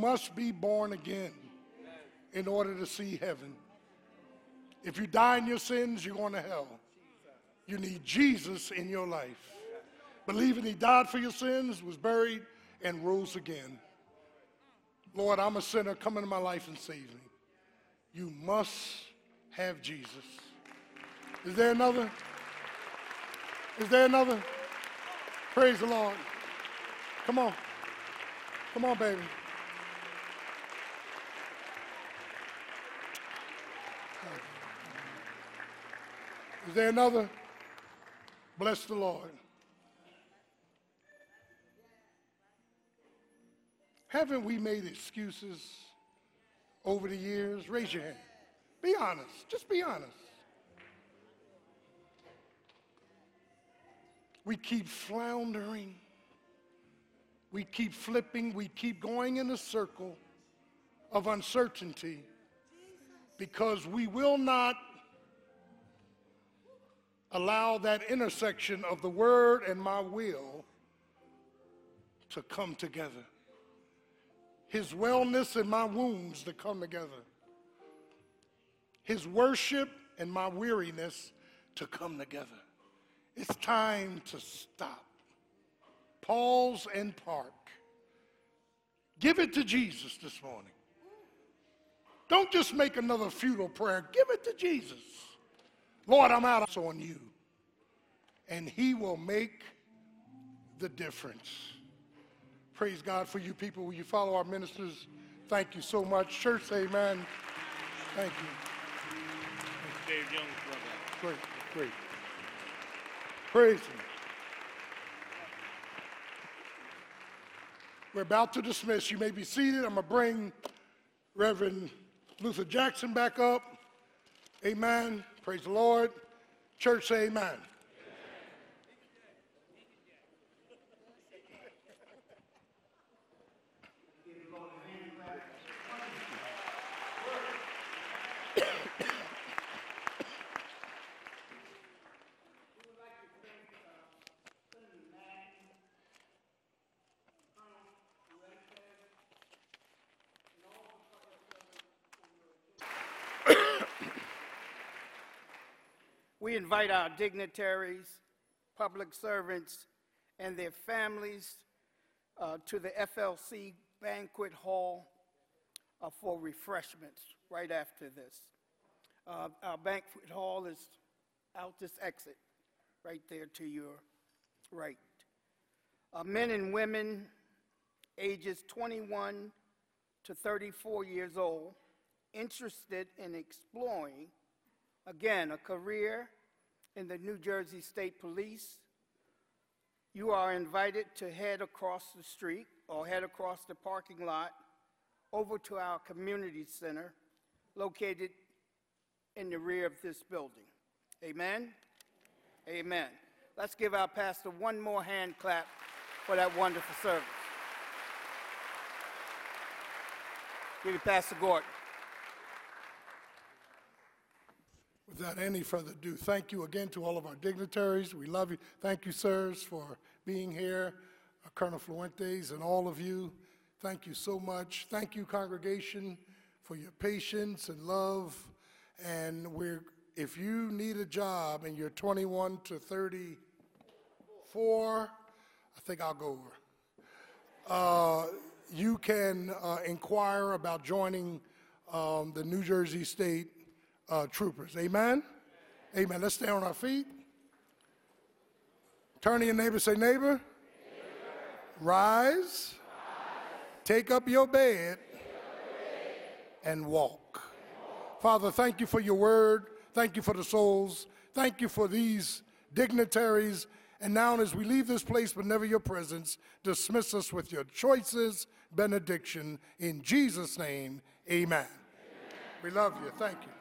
must be born again in order to see heaven. If you die in your sins, you're going to hell. You need Jesus in your life. Believing he died for your sins, was buried, and rose again. Lord, I'm a sinner. Come into my life and save me. You must have Jesus. Is there another? Is there another? Praise the Lord. Come on. Come on, baby. Is there another? Bless the Lord. Haven't we made excuses over the years? Raise your hand. Be honest. Just be honest. We keep floundering. We keep flipping. We keep going in a circle of uncertainty because we will not allow that intersection of the word and my will to come together. His wellness and my wounds to come together. His worship and my weariness to come together. It's time to stop. Pause and park. Give it to Jesus this morning. Don't just make another futile prayer. Give it to Jesus. Lord, I'm out on you. And he will make the difference. Praise God for you people. Will you follow our ministers? Thank you so much. Church, amen. Thank you. Dave Young's brother. Great, great. Praise him. We're about to dismiss. You may be seated. I'm going to bring Reverend Luther Jackson back up. Amen. Praise the Lord. Church, say amen. We invite our dignitaries, public servants, and their families uh, to the FLC Banquet Hall uh, for refreshments right after this. Uh, our banquet hall is out this exit, right there to your right. Uh, men and women ages 21 to 34 years old interested in exploring again, a career in the New Jersey State Police, you are invited to head across the street or head across the parking lot over to our community center located in the rear of this building. Amen? Amen. Let's give our pastor one more hand clap for that wonderful service. Give it Pastor Gordon. Without any further ado, thank you again to all of our dignitaries. We love you. Thank you, sirs, for being here. Uh, Colonel Fuentes and all of you, thank you so much. Thank you, congregation, for your patience and love. And we're, if you need a job and you're 21 to 34, I think I'll go over. Uh, you can uh, inquire about joining um, the New Jersey State uh, troopers. Amen? Amen. Let's stay on our feet. Turn to your neighbor, say, neighbor, neighbor. Rise. rise. Take up your bed, and walk. Father, thank you for your word. Thank you for the souls. Thank you for these dignitaries. And now, as we leave this place, but never your presence, dismiss us with your choices, benediction. In Jesus' name, amen. amen. We love you. Thank you.